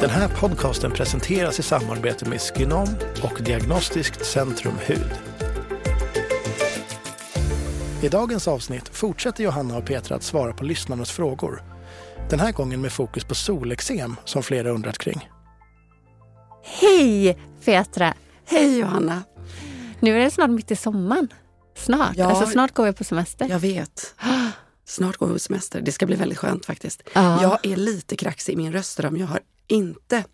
Den här podcasten presenteras i samarbete med Skinom och Diagnostiskt Centrum Hud. I dagens avsnitt fortsätter Johanna och Petra att svara på lyssnarnas frågor. Den här gången med fokus på solexem som flera undrat kring. Hej Petra! Hej Johanna! Nu är det snart mitt i sommaren. Snart. Ja. Alltså snart går vi på semester. Jag vet. Snart går vi på semester. Det ska bli väldigt skönt faktiskt. Ja. Jag är lite kraxig i min röstram. Jag har inte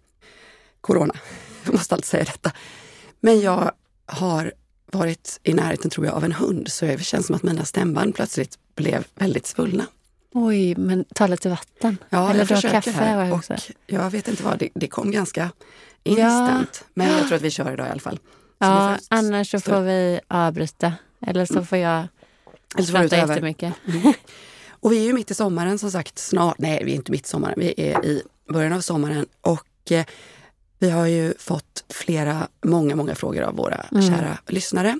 corona. Jag måste alltid säga detta. Men jag har varit i närheten tror jag av en hund så det känns som att mina stämband plötsligt blev väldigt svullna. Oj, men ta lite vatten. Ja, Eller jag dra kaffe. här och jag vet inte vad, det, det kom ganska instant. Men jag tror att vi kör idag i alla fall. Så Ja, annars så får vi avbryta. Eller så får jag Eller så ta prata över. jättemycket. Och vi är ju mitt i sommaren som sagt snart. Nej, vi är inte mitt i sommaren. Vi är i början av sommaren och eh, vi har ju fått flera, många, många frågor av våra Mm. kära lyssnare.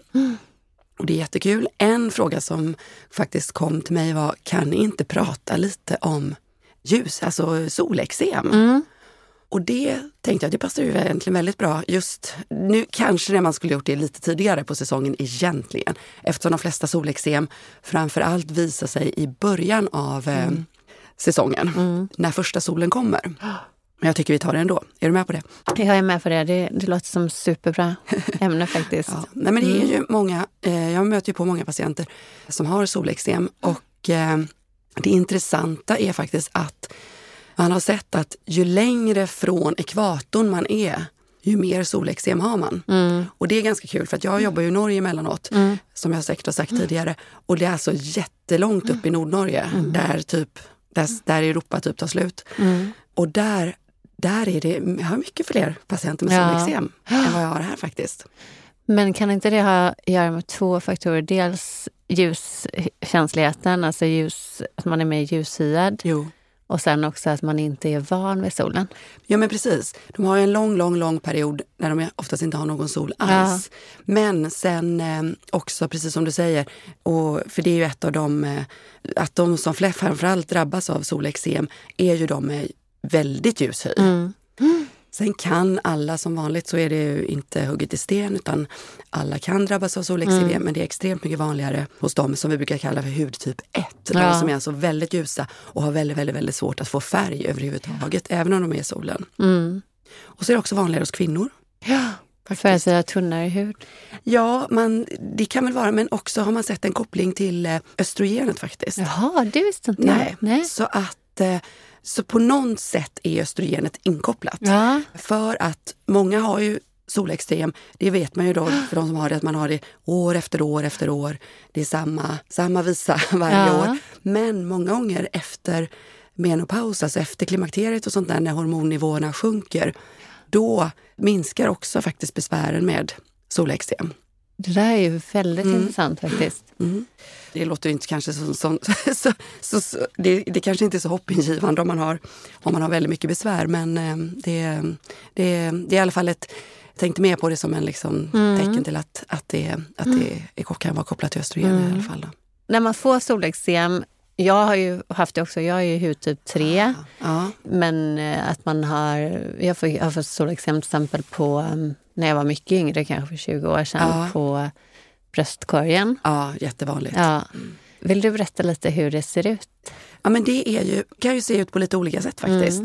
Och det är jättekul. En fråga som faktiskt kom till mig var, kan ni inte prata lite om ljus, alltså solexem? Mm. Och det tänkte jag, det passar ju egentligen väldigt bra. Just nu kanske det man skulle gjort det lite tidigare på säsongen egentligen. Eftersom de flesta solexem framför allt visar sig i början av eh, säsongen. När första solen kommer. Men jag tycker vi tar det ändå. Är du med på det? Jag är med på det. Det, det låter som superbra ämne faktiskt. Ja. Nej, men det är ju många, eh, jag möter ju på många patienter som har solexem och eh, det intressanta är faktiskt att man har sett att ju längre från ekvatorn man är, ju mer solexem har man. Och det är ganska kul för att jag jobbar ju i Norge emellanåt, som jag säkert har sagt tidigare. Och det är alltså jättelångt upp i Nordnorge, där, typ, där, där Europa typ tar slut. Och där, där är det, jag har mycket fler patienter med Ja. solexem än vad jag har här faktiskt. Men kan inte det ha att göra med två faktorer? Dels ljuskänsligheten, alltså ljus, att man är mer ljushyad. Jo. Och sen också att man inte är van vid solen. Ja men precis. De har en lång, lång, lång period när de oftast inte har någon sol alls. Men sen eh, också, precis som du säger, och för det är ju ett av de, eh, att de som framförallt drabbas av solexem är ju de med väldigt ljus hy. Sen kan alla, som vanligt så är det ju inte hugget i sten utan alla kan drabbas av solexem men det är extremt mycket vanligare hos dem som vi brukar kalla för hudtyp 1. De Ja. som är alltså väldigt ljusa och har väldigt, väldigt, väldigt svårt att få färg överhuvudtaget, även om de är i solen. Mm. Och så är det också vanligare hos kvinnor. Ja, för att vi har tunnare hud. Ja, man, det kan väl vara, men också har man sett en koppling till eh, östrogenet faktiskt. Jaha, det visste inte Nej. jag. Nej. Så att eh, så på något sätt är östrogenet inkopplat. Ja. För att många har ju solextrem, det vet man ju då för de som har det, att man har det år efter år efter år. Det är samma, samma visa varje Ja. år. Men många gånger efter menopaus, alltså efter klimakteriet och sånt där, när hormonnivåerna sjunker, då minskar också faktiskt besvären med solextrem. Det där är ju väldigt intressant faktiskt. Det låter inte kanske som... som så, så, så, det, det kanske inte är så hoppingivande om man har, om man har väldigt mycket besvär men eh, det, det, det är i alla fall ett... Tänkte mer på det som en liksom, tecken till att, att, det, att det är, kan vara kopplat till östrogen i alla fall. Då. När man får solexem, jag har ju haft det också, jag är ju hudtyp 3. Ja, Men eh, att man har, jag, får, jag har fått solexem till exempel på, um, när jag var mycket yngre, kanske för 20 år sedan, Ja. på bröstkorgen. ja, jättevanligt. Ja. Vill du berätta lite hur det ser ut? Ja, men det är ju, kan ju se ut på lite olika sätt faktiskt.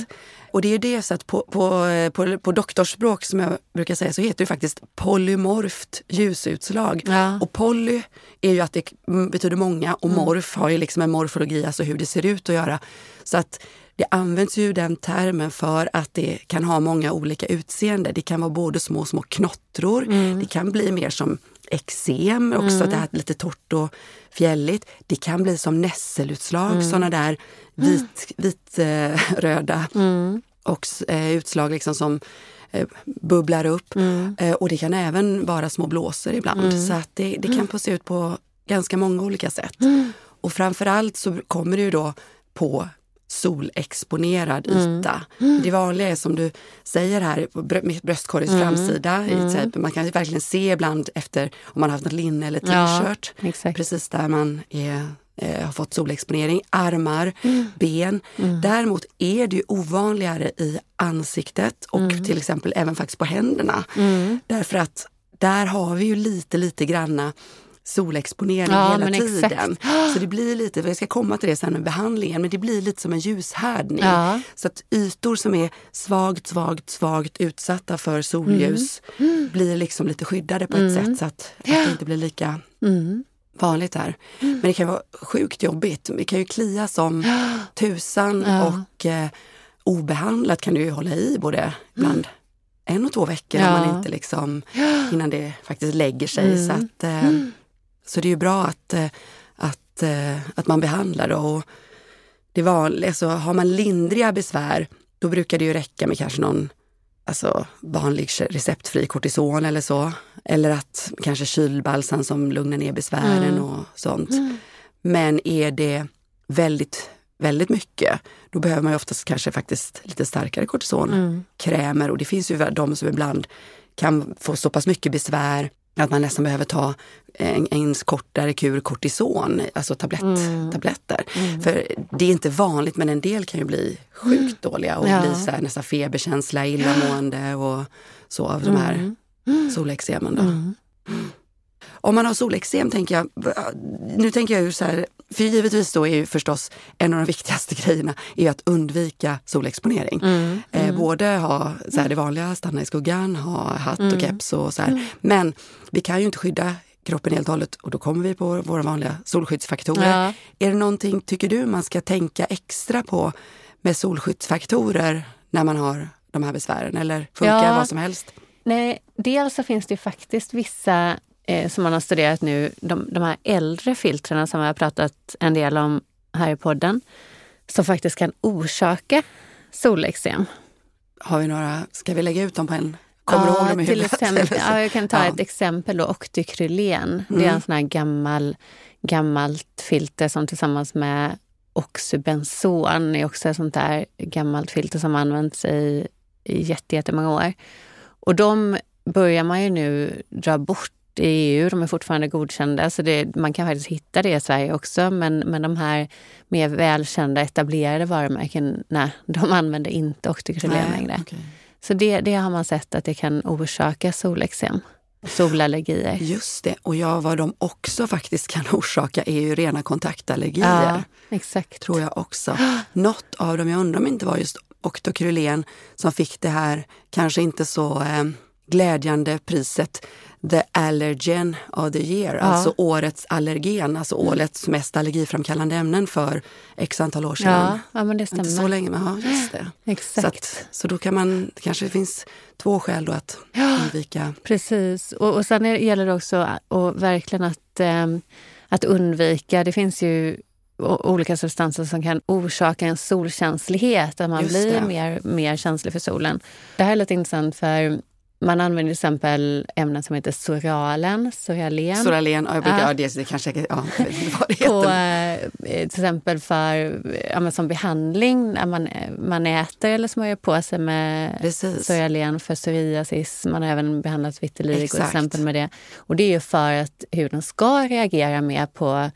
Och det är ju det så att på, på, på, på doktorsspråk som jag brukar säga så heter det faktiskt polymorft ljusutslag. Ja. Och poly är ju att det mm, betyder många och morf har ju liksom en morfologi, alltså hur det ser ut att göra. Så att det används ju den termen för att det kan ha många olika utseende. Det kan vara både små, små knottror, det kan bli mer som eksem, också det här lite torrt och fjälligt. Det kan bli som nässelutslag, sådana där vit, vit, eh, och eh, utslag liksom som eh, bubblar upp. Mm. Eh, och det kan även vara små blåsor ibland. Så att det, det kan få se ut på ganska många olika sätt. Och framförallt så kommer det ju då på solexponerad yta. Det vanliga är som du säger här på brö- bröstkorgens framsida. I ett typ, man kan verkligen se ibland efter om man har haft något linne eller Ja, t-shirt. exakt. precis där man är, eh, har fått solexponering. Armar, ben. Däremot är det ovanligare i ansiktet och till exempel även faktiskt på händerna. Därför att där har vi ju lite, lite granna solexponering Ja, hela tiden. exakt. Så det blir lite, jag ska komma till det sen med behandlingen, men det blir lite som en ljushärdning. Ja. Så att ytor som är svagt, svagt, svagt utsatta för solljus Mm. blir liksom lite skyddade på ett sätt så att, att det inte blir lika Mm. vanligt där. Men det kan vara sjukt jobbigt. Det kan ju klia som tusan Ja. och eh, obehandlat kan du ju hålla i både ibland en och två veckor om Ja. man inte liksom, innan det faktiskt lägger sig. Så, att, eh, så det är ju bra att, eh, att, eh, att man behandlar det. Och det vanliga, så har man lindriga besvär, då brukar det ju räcka med kanske någon alltså, vanlig receptfri kortison eller så. Eller att kanske kylbalsam som lugnar ner besvären och sånt. Men är det väldigt, väldigt mycket, då behöver man ju oftast kanske faktiskt lite starkare kortisonkrämer. Och det finns ju de som ibland kan få så pass mycket besvär att man nästan behöver ta en, en kortare kur kortison, alltså tablett, tabletter. För det är inte vanligt men en del kan ju bli sjukt dåliga och Ja. bli så här, nästan feberkänsla, illamående och så av de här soleksemen. Då. Om man har solexem tänker jag, nu tänker jag ju så här, för givetvis då är ju förstås en av de viktigaste grejerna är att undvika solexponering. Eh, både ha så här, det vanliga, stanna i skuggan, ha hatt och keps och så här. Men vi kan ju inte skydda kroppen helt och hållet och då kommer vi på våra vanliga solskyddsfaktorer. Ja. Är det någonting, tycker du, man ska tänka extra på med solskyddsfaktorer när man har de här besvären? Eller funkar Ja. vad som helst? Nej, dels så finns det faktiskt vissa eh, som man har studerat nu, de, de här äldre filtrerna som vi har pratat en del om här i podden, som faktiskt kan orsaka solexem. Har vi några, ska vi lägga ut dem på en? Kommer du ihåg dem i till huvudet? exempel, ja, jag kan ta Ja. Mm. ett exempel då, Octycrylen. Det är en sån här gammal, gammalt filter som tillsammans med oxybenson är också ett sånt där gammalt filter som använts i, i jätte- jättemånga år. Och de börjar man ju nu dra bort i EU. De är fortfarande godkända, så det, man kan faktiskt hitta det i Sverige också. Men, men de här mer välkända etablerade varumärken, nej, de använder inte Nej, längre. okej. Så det, det har man sett att det kan orsaka solexem, solallergier. Just det, och ja, vad de också faktiskt kan orsaka är ju rena kontaktallergier. Ja, exakt. Tror jag också. Något av dem, jag undrar om det inte var just Octocrylen som fick det här kanske inte så eh, glädjande priset The Allergen of the Year, alltså årets allergen, alltså årets mest allergiframkallande ämnen för x antal år sedan. Ja, ja men det Inte så stämmer. länge, men ja, just det. Så, Exakt. att, så då kan man, det kanske finns två skäl då att undvika. Precis. Och, och sen är, gäller det också att, verkligen att, eh, att undvika, det finns ju olika substanser som kan orsaka en solkänslighet, att man Just blir det. mer, mer känslig för solen. Det här är lite intressant för man använder till exempel ämnen som heter Soralen, Soralen. Soralen, ja, jag brukar, Ja. det, det kanske, ja, vad det heter. eh, till exempel för, ja, som behandling när man, man äter eller smörjer på sig med Precis. Soralen för psoriasis. Man har även behandlat vitiligo till exempel med det. Och det är ju för att huden ska reagera mer på,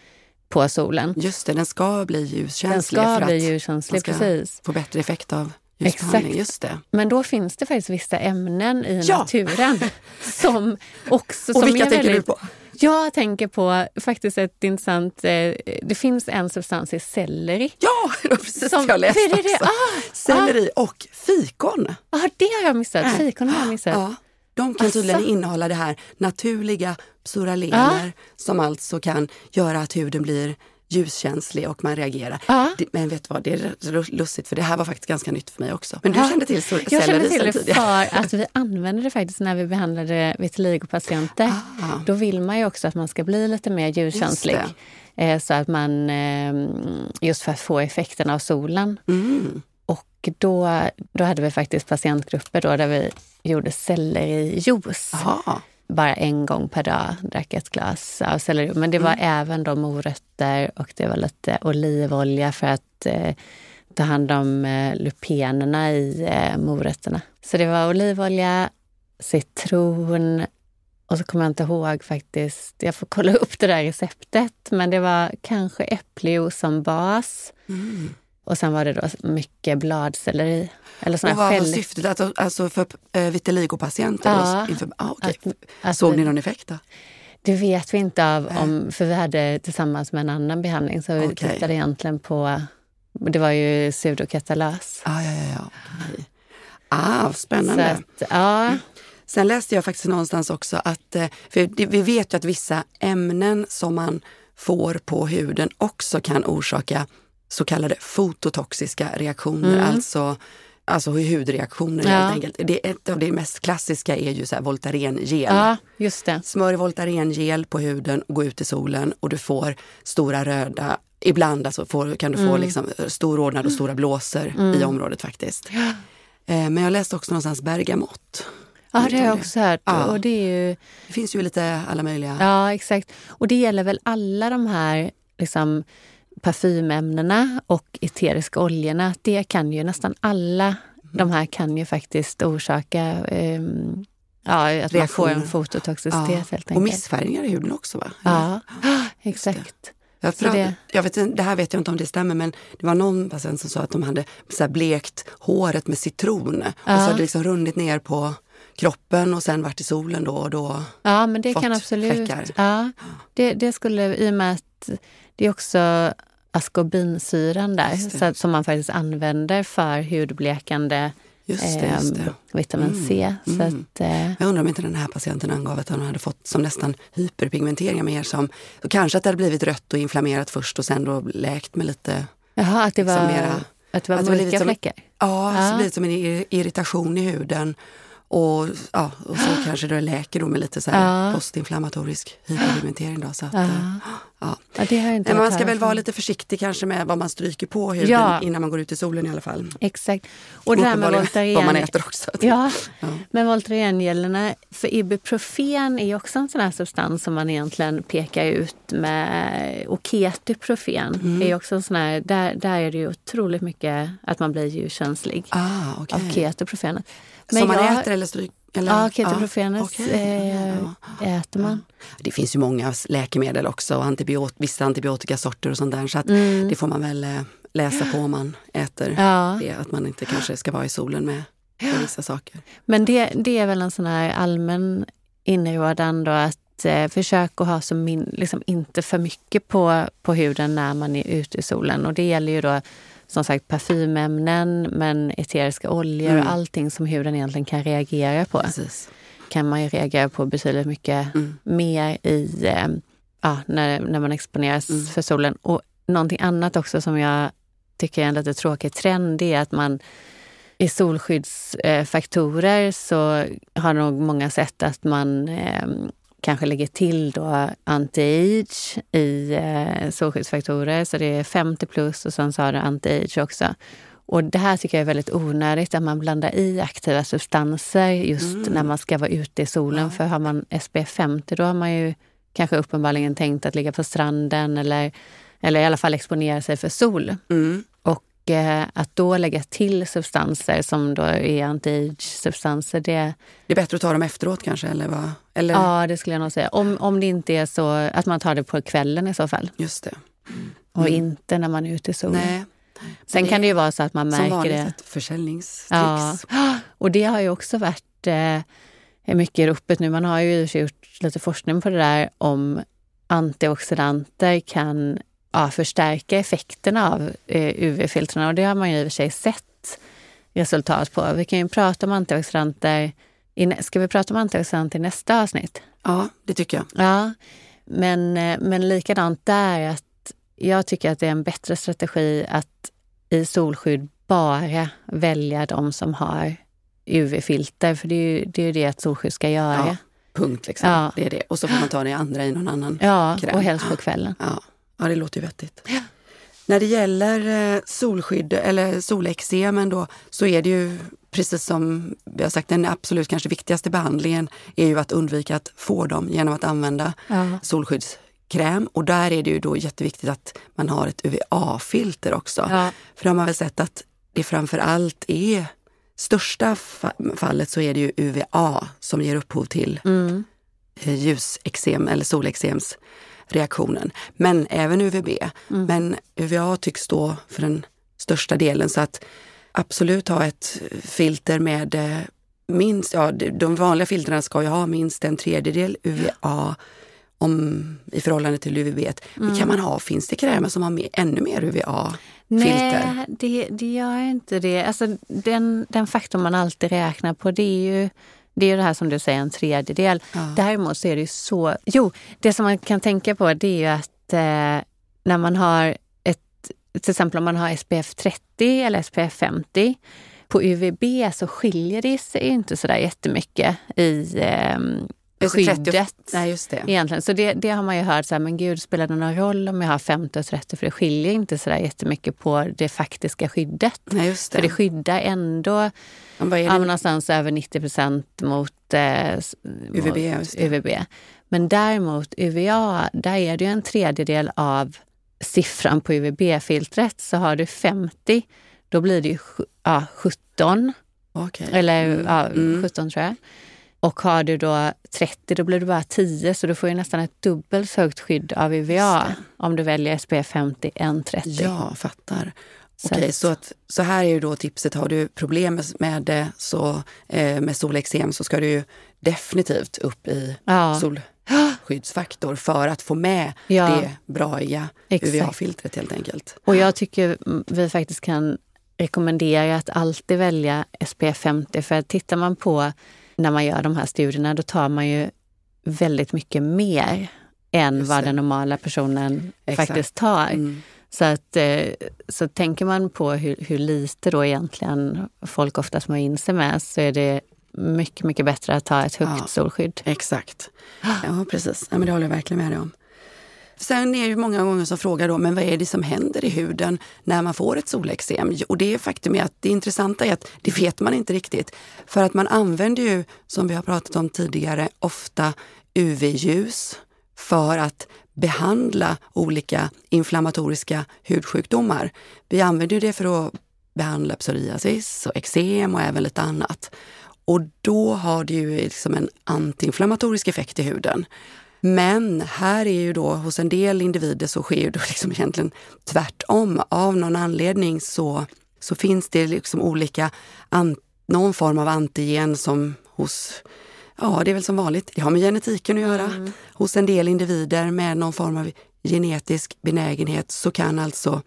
på solen. Just det, den ska bli Den ljuskänslig ska för bli ljuskänslig, ska precis. få bättre effekt av ljusbehandling. Exakt. Just det. Men då finns det faktiskt vissa ämnen i Ja! naturen som också... Och som vilka är tänker väldigt, du på? Jag tänker på faktiskt ett intressant... Eh, det finns en substans i selleri. Ja, det var precis Som- jag läste det också. ah, Selleri och fikon. Ja, det har jag missat. Nej. Fikon har jag missat. Ja, de kan tydligen Asså. innehålla det här naturliga psoralener som alltså kan göra att huden blir ljuskänslig och man reagerar. Ja. Det, men vet du vad, det är lustigt för det här var faktiskt ganska nytt för mig också. Men du Ja. kände till so- Jag selleri till det tidigare? för att vi använder det faktiskt när vi behandlade vitiligo-patienter. Ah. Då vill man ju också att man ska bli lite mer ljuskänslig. Eh, Så att man, eh, just för att få effekten av solen. Mm. Och då, då hade vi faktiskt patientgrupper då där vi gjorde sellerijuice. Aha. Bara en gång per dag drack ett glas av selleri. Men det var Mm. även då morötter och det var lite olivolja för att eh, ta hand om eh, lupenerna i eh, morötterna. Så det var olivolja, citron och så kommer jag inte ihåg faktiskt. Jag får kolla upp det där receptet. Men det var kanske äppeljuice som bas. Mm. Och sen var det då mycket bladselleri. Eller sån Och vad var syftet? Alltså, alltså för äh, vitiligo-patienter? Ja. Inför, ah, okej. Att- att Såg ni någon effekt då? Det vet vi inte av, om, för vi hade tillsammans med en annan behandling. Så vi Okej. tittade egentligen på, det var ju pseudokatalys. Ah, ja, ja, ja. okej. Ah, spännande. att, ja, Sen läste jag faktiskt någonstans också att, eh, för vi vet ju att vissa ämnen som man får på huden också kan orsaka så kallade fototoxiska reaktioner, Mm. alltså, alltså hudreaktioner Ja. helt enkelt. Det, ett av det mest klassiska är ju så här Voltaren-gel. ja, just det. Smörj Voltaren-gel på huden, gå ut i solen och du får stora röda, ibland alltså får, kan du få Mm. liksom stor rodnad och stora blåsor i området faktiskt. Eh, Men jag läste också någonstans bergamott. Ja, det har jag också hört. Ja. Och det är ju, Det finns ju lite alla möjliga. ja, exakt. Och det gäller väl alla de här liksom, parfymämnena och eteriska oljorna. Det kan ju nästan alla de här kan ju faktiskt orsaka ehm, ja, att man får en Reaktioner. fototoxicitet helt enkelt. Och missfärgningar i huden också va? Ja, exakt. Jag, Så prat, det- jag vet, det här vet jag inte om det stämmer men det var någon patient som sa att de hade så blekt håret med citron och så Ja. hade det liksom runnit ner på kroppen och sen varit i solen då och då. Ja, men det kan absolut... fläckar. Ja, det, det skulle, i och med att det är också askorbinsyran där så, som man faktiskt använder för hudblekande Just det, just det. ehm, vitamin C. Så mm. att, eh, Jag undrar om inte den här patienten angav att han hade fått som nästan hyperpigmenteringar mer som, så kanske att det hade blivit rött och inflammerat först och sen då läkt med lite, jaha, att det var, Liksom mera- att det var att var mörka som- fläckar. ja, Ja. så blivit som en ir- irritation i huden. Och, ja, och så kanske det läker då med lite så här Ja. postinflammatorisk hyperpigmentering. Då, så att, Ja. Ja. Ja, Men man ska väl vara lite försiktig kanske med vad man stryker på huden Ja. innan man går ut i solen i alla fall. Exakt. Och det där med Uppenbarligen vad man Voltaren... äter också. Ja, Ja. men Voltaren-gelerna, för ibuprofen är också en sån här substans som man egentligen pekar ut med, och ketoprofen Mm. är också en sån här, där, där är det ju otroligt mycket att man blir ju känslig Ah, okej. av ketoprofen. Som man jag- äter eller stryker? Eller? Ja, ketoprofenet okej. eh, Ja, ja. äter man. Det finns ju många läkemedel också, antibiot vissa antibiotikasorter och sånt där. Så Mm. det får man väl eh, läsa på om man äter Ja, det. Att man inte kanske ska vara i solen med, med vissa saker. men det, det är väl en sån här allmän inrådan då att eh, försök att ha så min, liksom inte för mycket på, på huden när man är ute i solen. Och det gäller ju då som sagt parfymämnen, men eteriska oljor Mm. och allting som huden egentligen kan reagera på. Precis. Kan man ju reagera på betydligt mycket Mm. mer i, eh, ja, när, när man exponeras Mm. för solen. Och någonting annat också som jag tycker är en lite tråkig trend det är att man i solskyddsfaktorer så har nog många sett att man eh, kanske lägger till då anti-age i eh, solskyddsfaktorer. Så det är 50 plus och sen så har det anti-age också. Och det här tycker jag är väldigt onödigt, att man blandar i aktiva substanser just Mm. när man ska vara ute i solen. Ja. För har man SPF 50 då har man ju kanske uppenbarligen tänkt att ligga på stranden eller, eller i alla fall exponera sig för sol. Mm. Och att då lägga till substanser som då är anti-age-substanser, det, Det är bättre att ta dem efteråt kanske? Eller vad? Eller? ja, det skulle jag nog säga. Om, om det inte är så att man tar det på kvällen i så fall. Just det. Och Mm. inte när man är ute i solen. Nej. Sen det kan det ju vara så att man Som märker vanligt det. ett försäljningstricks. Ja, och det har ju också varit eh, mycket i ropet nu. Man har ju och gjort lite forskning på det där om antioxidanter kan ja, förstärka effekterna av eh, UV-filtrerna och det har man ju i och för sig sett resultat på. Vi kan ju prata om antioxidanter i, Ska vi prata om antioxidanter i nästa avsnitt? ja, det tycker jag. Ja, men, eh, men likadant där att jag tycker att det är en bättre strategi att i solskydd bara välja de som har UV-filter, för det är ju det, är det ett solskydd ska göra. Ja, punkt liksom. Ja. Det är det. Och så får man ta det andra i någon annan. Ja, Kräm. och helst på kvällen. Ja, ja det låter ju vettigt. När det gäller eh, solskydd eller soleksemen då så är det ju precis som vi har sagt, den absolut kanske viktigaste behandlingen är ju att undvika att få dem genom att använda ja. solskyddskräm. Och där är det ju då jätteviktigt att man har ett UVA-filter också. Ja. För då har man väl sett att det framför allt är största fallet så är det ju UVA som ger upphov till mm. Eh, ljusexem eller solexemsreaktionen. Men även UVB. Mm. Men UVA tycks stå för den största delen så att absolut ha ett filter med eh, minst, ja de vanliga filtrerna ska ju ha minst en tredjedel UVA om, i förhållande till UVB. Mm. Kan man ha, finns det krämer som har med, ännu mer UVA? Nej, det, det gör inte det. Alltså, den, den faktorn man alltid räknar på det är ju det är det här som du säger, en tredjedel. Ja. Däremot så är det ju så... Jo, det som man kan tänka på det är ju att eh, när man har ett... Till exempel om man har SPF 30 eller SPF 50. På UVB så skiljer det sig inte så där jättemycket i eh, skyddet. Nej, just det. Egentligen. Så det, det har man ju hört, så här, men gud spelar det någon roll om jag har 50 och 30? För det skiljer inte så där jättemycket på det faktiska skyddet. Nej, just det. För det skyddar ändå ja, någonstans över 90 procent mot, eh, UVB, mot UVB. Men däremot UVA, där är det ju en tredjedel av siffran på UVB-filtret. Så har du 50, då blir det ju ja, 17. Okay. Eller mm. ja, 17 mm. tror jag. Och har du då 30 då blir det bara 10 så du får ju nästan ett dubbelt så högt skydd av UVA om du väljer SPF 50 än 30. Ja, fattar. Okej, okay, så, att, så här är ju då tipset. Har du problem med det så, eh, med solexem så ska du definitivt upp i ja. solskyddsfaktor för att få med ja. det braiga UVA-filtret helt enkelt. Och jag tycker vi faktiskt kan rekommendera att alltid välja SPF 50 för tittar man på när man gör de här studierna, då tar man ju väldigt mycket mer än vad den normala personen Exakt. faktiskt tar. Mm. Så, att, eh, så tänker man på hur, hur lite då egentligen folk ofta smörjer in sig med så är det mycket, mycket bättre att ta ett högt ja, solskydd. Exakt. Ja, precis. Ja, men det håller jag verkligen med dig om. Sen är det många gånger som frågar då, men vad är det som händer i huden när man får ett solexem? Och det faktum är att det intressanta är att det vet man inte riktigt. För att man använder ju, som vi har pratat om tidigare, ofta UV-ljus för att behandla olika inflammatoriska hudsjukdomar. Vi använder det för att behandla psoriasis och eksem och även lite annat. Och då har det ju liksom en antiinflammatorisk effekt i huden. Men här är ju då hos en del individer så sker det liksom egentligen tvärtom. Av någon anledning så, så finns det liksom olika, an, någon form av antigen som hos Ja, det är väl som vanligt. Det har med genetiken att göra. Mm. Hos en del individer med någon form av genetisk benägenhet så kan alltså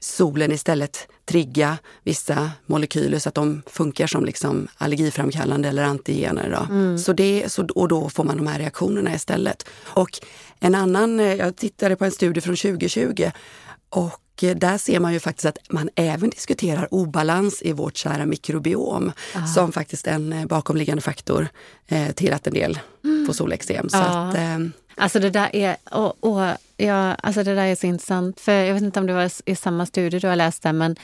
solen istället trigga vissa molekyler så att de funkar som liksom allergiframkallande eller antigener. Då. Mm. Så det, så, och då får man de här reaktionerna istället. Och en annan, eh, jag tittade på en studie från 2020 och där ser man ju faktiskt att man även diskuterar obalans i vårt kära mikrobiom Aha. som faktiskt en eh, bakomliggande faktor eh, till att en del mm. får solexem. Så att, eh, Alltså det där är, och, och, ja, alltså det där är så intressant. För jag vet inte om det var i samma studie du har läst där, men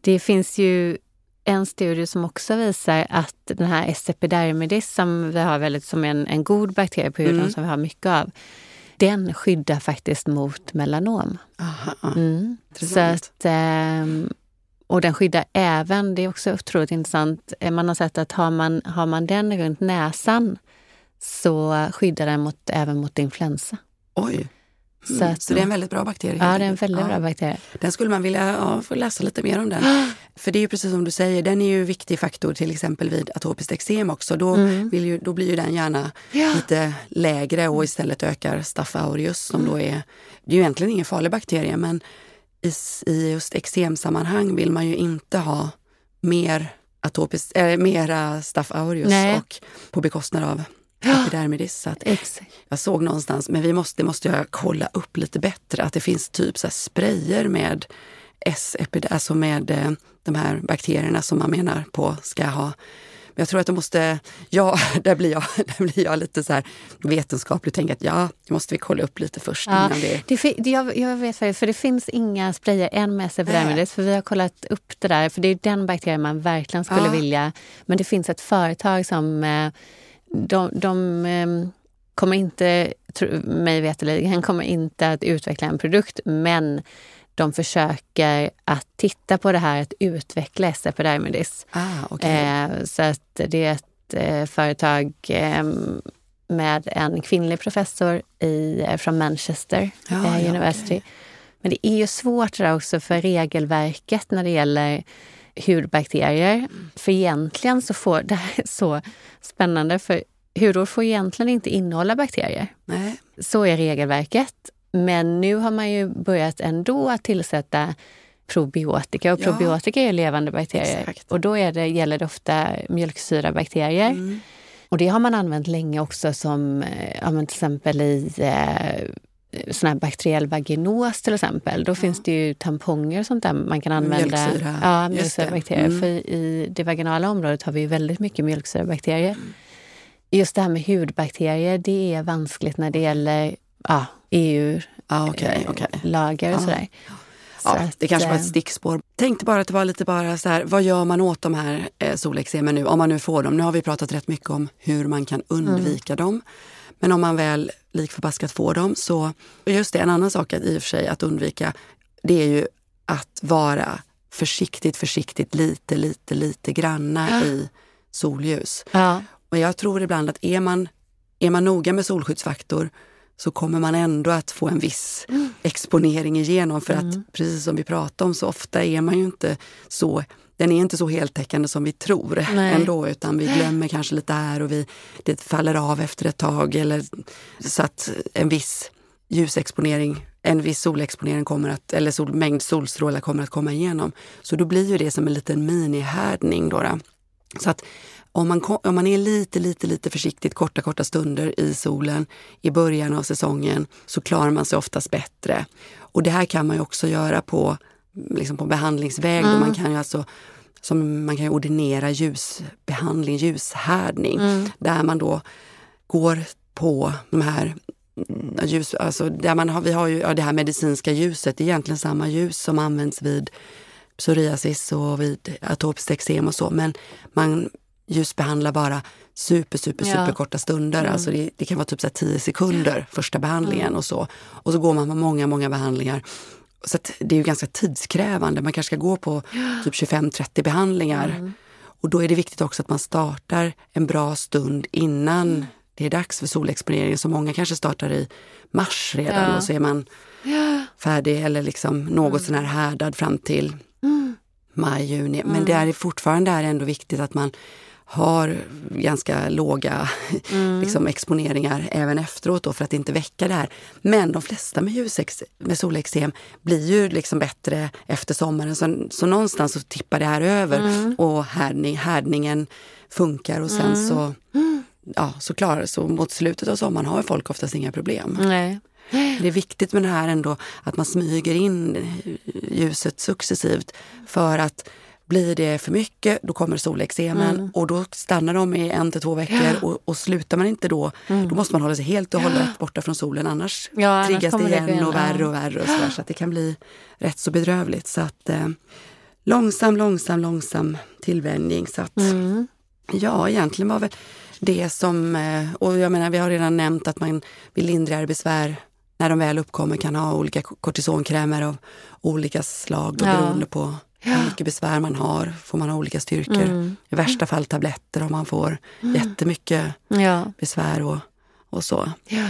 det finns ju en studie som också visar att den här S. epidermidis som vi har väldigt som en, en god bakterie på huden mm. som vi har mycket av, den skyddar faktiskt mot melanom. Aha, mm. Så att, ehm, och den skyddar även, det är också otroligt intressant, eh, man har sett att har man, har man den runt näsan så skyddar den mot, även mot influensa. Oj! Mm. Så, att, så, det är en väldigt bra bakterie? Ja, det är en väldigt ja. bra bakterie. Den skulle man vilja ja, få läsa lite mer om den. För det är ju precis som du säger, den är ju en viktig faktor till exempel vid atopiskt eksem också. Då, mm. ju, då blir ju den gärna ja. lite lägre och istället ökar Staph aureus som mm. då är, det är ju egentligen ingen farlig bakterie men i, i just eksemsammanhang vill man ju inte ha mer atopiskt, äh, mera Staph aureus Nej. och på bekostnad av epidermidis. Så att jag såg någonstans, men vi måste, det måste jag kolla upp lite bättre, att det finns typ så sprayer med S-epidermis, alltså med eh, de här bakterierna som man menar på ska ha jag tror att det måste, ja, där blir jag, där blir jag lite så här vetenskaplig och tänker att ja, det måste vi kolla upp lite först. Ja, innan det... Det, jag, jag vet för det finns inga sprayer än med Epidermidis för vi har kollat upp det där för det är den bakterien man verkligen skulle Ja. vilja. Men det finns ett företag som eh, de, de eh, kommer inte, mig veterligen, kommer inte att utveckla en produkt men de försöker att titta på det här att utveckla S-epidermidis. Ah, okej. Eh, så att det är ett eh, företag eh, med en kvinnlig professor i, eh, från Manchester Ja, eh, ja, University. okej. Men det är ju svårt där också för regelverket när det gäller hudbakterier. För egentligen så får, det här är så spännande, för hudvård får egentligen inte innehålla bakterier. Nej. Så är regelverket. Men nu har man ju börjat ändå att tillsätta probiotika och Ja. probiotika är levande bakterier. Exakt. Och då är det, gäller det ofta mjölksyrabakterier. Mm. Och det har man använt länge också som eh, ja, men till exempel i eh, sån här bakteriell vaginos till exempel. Då finns det ju tamponger och sånt där man kan använda. Mjölksyra, Ja, mjölksyrabakterier. Mm. För i det vaginala området har vi ju väldigt mycket mjölksyrabakterier. Just det här med hudbakterier, det är vanskligt när det gäller ja, EU Ah, okej, eh, lagar och Ja. sådär. Så Ja, att, det kanske var eh, ett stickspår. Tänkte bara att det var lite bara så här, vad gör man åt de här eh, soleksemen nu, om man nu får dem? Nu har vi pratat rätt mycket om hur man kan undvika dem. Men om man väl lik förbaskat får dem så, och just det, en annan sak att i och för sig att undvika, det är ju att vara försiktigt, försiktigt, lite, lite, lite granna i solljus. Ja, Och jag tror ibland att är man, är man noga med solskyddsfaktor så kommer man ändå att få en viss exponering igenom. För att precis som vi pratade om så ofta är man ju inte så, den är inte så heltäckande som vi tror Nej. ändå. Utan vi glömmer kanske lite här och vi, det faller av efter ett tag. Eller, så att en viss ljusexponering, en viss solexponering kommer att, eller sol, mängd solstrålar kommer att komma igenom. Så då blir ju det som en liten minihärdning. Då, då. Så att om man, om man är lite, lite, lite försiktigt korta, korta stunder i solen i början av säsongen så klarar man sig oftast bättre. Och det här kan man ju också göra på, liksom på behandlingsväg. Då man kan ju alltså som man kan ordinera ljusbehandling, ljushärdning, där man då går på de här mm, ljus, alltså där man har, vi har ju ja, det här medicinska ljuset, det är egentligen samma ljus som används vid psoriasis och vid atopiskt eksem och så, men man ljusbehandlar bara super, super, Ja. super korta stunder. Alltså det, det kan vara typ så här 10 sekunder första behandlingen och så. Och så går man på många, många behandlingar. Så det är ju ganska tidskrävande. Man kanske ska gå på typ 25-30 behandlingar. Och då är det viktigt också att man startar en bra stund innan det är dags för solexponering. Så många kanske startar i mars redan Ja. och så är man färdig eller liksom något sån här härdad fram till maj, juni. Men det är fortfarande är ändå viktigt att man har ganska låga liksom, exponeringar även efteråt då för att inte väcka det här. Men de flesta med, ljusex, med solexem blir ju liksom bättre efter sommaren så, så någonstans så tippar det här över och härdning, härdningen funkar och sen så, ja, så klarar så mot slutet av sommaren har folk oftast inga problem. nej. Det är viktigt med det här ändå att man smyger in ljuset successivt för att blir det för mycket, då kommer solexemen Mm. och då stannar de i en till två veckor och, och slutar man inte då, då måste man hålla sig helt och hållet borta från solen annars Mm. Ja, annars triggas det kommer det igen igen, och värre ja. och värre och så, där, så att det kan bli rätt så bedrövligt. Så att eh, långsam, långsam, långsam tillvänjning. Så att, Mm. Ja, egentligen var väl det som, eh, och jag menar vi har redan nämnt att man vid lindrigare besvär när de väl uppkommer kan ha olika kortisonkrämer av olika slag då, Ja. beroende på hur mycket besvär man har. Får man ha olika styrkor. Mm. I värsta fall tabletter om man får jättemycket Ja. besvär och, och så. Ja.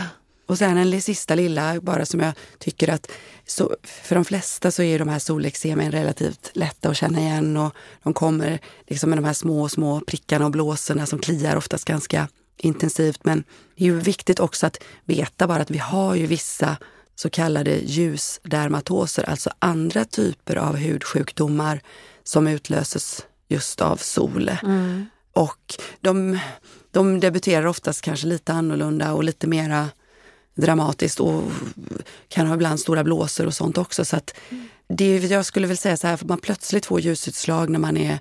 Och sen en sista lilla, bara som jag tycker att så, för de flesta så är de här soleksemen relativt lätta att känna igen och de kommer liksom med de här små, små prickarna och blåsorna som kliar oftast ganska intensivt. Men det är ju viktigt också att veta bara att vi har ju vissa så kallade ljusdermatoser, alltså andra typer av hudsjukdomar som utlöses just av sol. Och de, de debuterar oftast kanske lite annorlunda och lite mera dramatiskt och kan ha ibland stora blåsor och sånt också. Så att det, jag skulle väl säga så här, för man plötsligt får ljusutslag när man är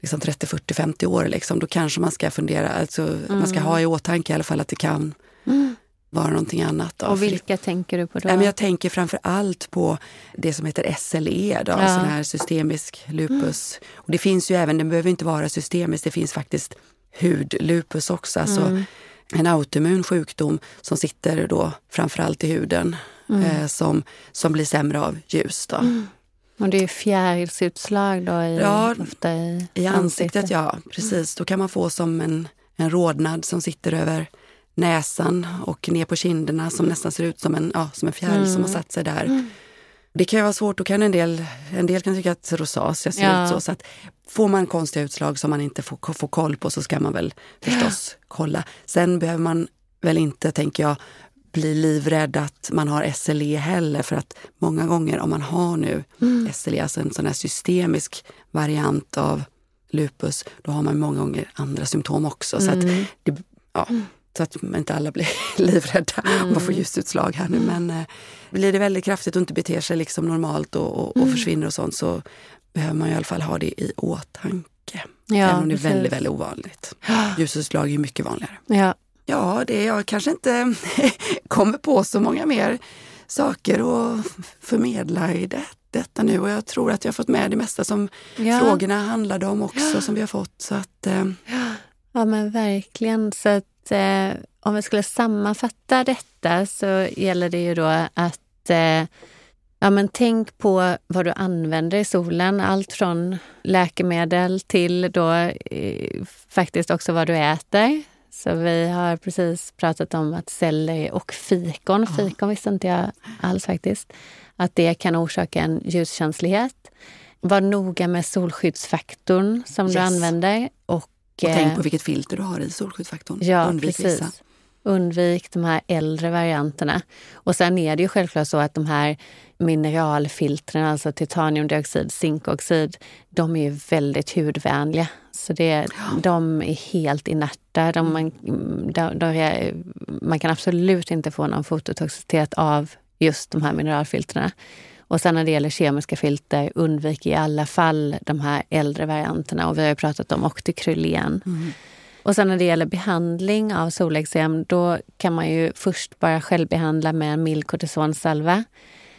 liksom 30, 40, 50 år, liksom, då kanske man ska fundera, alltså, mm. man ska ha i åtanke i alla fall att det kan mm. Vara någonting annat. Då. Och vilka tänker du på då? jag tänker framför allt på det som heter SLE, då, ja. sån här systemisk lupus. Och det finns ju även, det behöver inte vara systemiskt, det finns faktiskt hudlupus också. Alltså mm. en autoimmun sjukdom som sitter då framförallt i huden mm. eh, som, som blir sämre av ljus. Då. Mm. Och det är fjärilsutslag då i, ja, ofta i, i ansiktet? ansiktet ja, precis. Då kan man få som en, en rodnad som sitter över näsan och ner på kinderna som nästan ser ut som en, ja, som en fjäril mm. som har satt sig där. Mm. Det kan ju vara svårt, då kan en del, en del kan tycka att rosacea ser ja. ut så. så att får man konstiga utslag som man inte får, får koll på så ska man väl förstås ja. kolla. Sen behöver man väl inte, tänker jag, bli livrädd att man har SLE heller. För att många gånger om man har nu mm. SLE, alltså en sån här systemisk variant av lupus, då har man många gånger andra symptom också. Mm. Så, att mm. det, ja, mm. Så att inte alla blir livrädda mm. man får ljusutslag här nu. Men eh, blir det väldigt kraftigt och inte beter sig liksom normalt och, och, och mm. försvinner och sånt så behöver man i alla fall ha det i åtanke. Ja, Även om det är väldigt, väldigt ovanligt. Ljusutslag är mycket vanligare. Ja. Ja, det, jag kanske inte kommer på så många mer saker att förmedla i det, detta nu och jag tror att jag fått med det mesta som ja. frågorna handlade om också ja. som vi har fått. Så att, eh. Ja men verkligen. Så att, eh, om vi skulle sammanfatta detta så gäller det ju då att eh, Ja, men tänk på vad du använder i solen. Allt från läkemedel till då, eh, faktiskt också vad du äter. Så vi har precis pratat om att selleri och fikon, ja. fikon visste inte jag alls faktiskt, att det kan orsaka en ljuskänslighet. Var noga med solskyddsfaktorn som yes. du använder. Och, och tänk på vilket filter du har i solskyddsfaktorn. Ja, Undvik precis. Vissa. Undvik de här äldre varianterna. Och sen är det ju självklart så att de här mineralfiltren, alltså titaniumdioxid, zinkoxid, de är väldigt hudvänliga. Så det, de är helt inerta. De, man, de, de, man kan absolut inte få någon fototoxicitet av just de här mineralfiltrerna. Och sen när det gäller kemiska filter, undvik i alla fall de här äldre varianterna. Och vi har pratat om Octykrylen. Mm. Och sen när det gäller behandling av soleksem, då kan man ju först bara självbehandla med en mild kortisonsalva.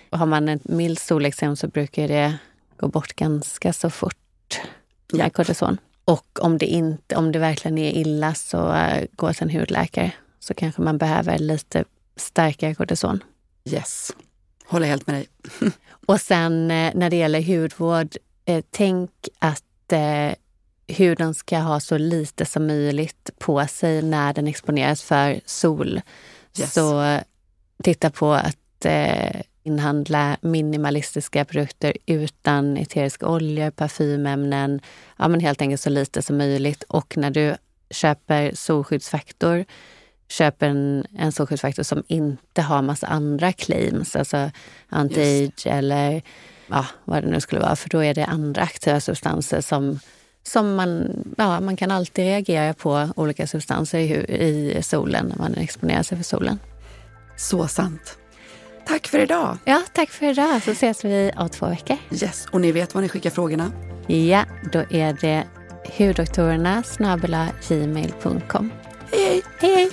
Och har man ett mild soleksem så brukar det gå bort ganska så fort med ja. kortison. Och om det, inte, om det verkligen är illa så uh, gå till en hudläkare. Så kanske man behöver lite starkare kortison. Yes, håller helt med dig. och sen uh, när det gäller hudvård, uh, tänk att huden ska ha så lite som möjligt på sig när den exponeras för sol. Yes. Så titta på att eh, inhandla minimalistiska produkter utan eteriska oljor, parfymämnen, ja men helt enkelt så lite som möjligt. Och när du köper solskyddsfaktor, köp en, en solskyddsfaktor som inte har massa andra claims, alltså anti-age eller ja, vad det nu skulle vara, för då är det andra aktiva substanser som som man, ja, man kan alltid reagera på olika substanser i, i solen när man exponerar sig för solen. Så sant. Tack för idag. Ja, tack för idag. Så ses vi om två veckor. Yes, och ni vet var ni skickar frågorna? Ja, då är det hudoktorerna gmail.com. Hej, hej. hej, hej.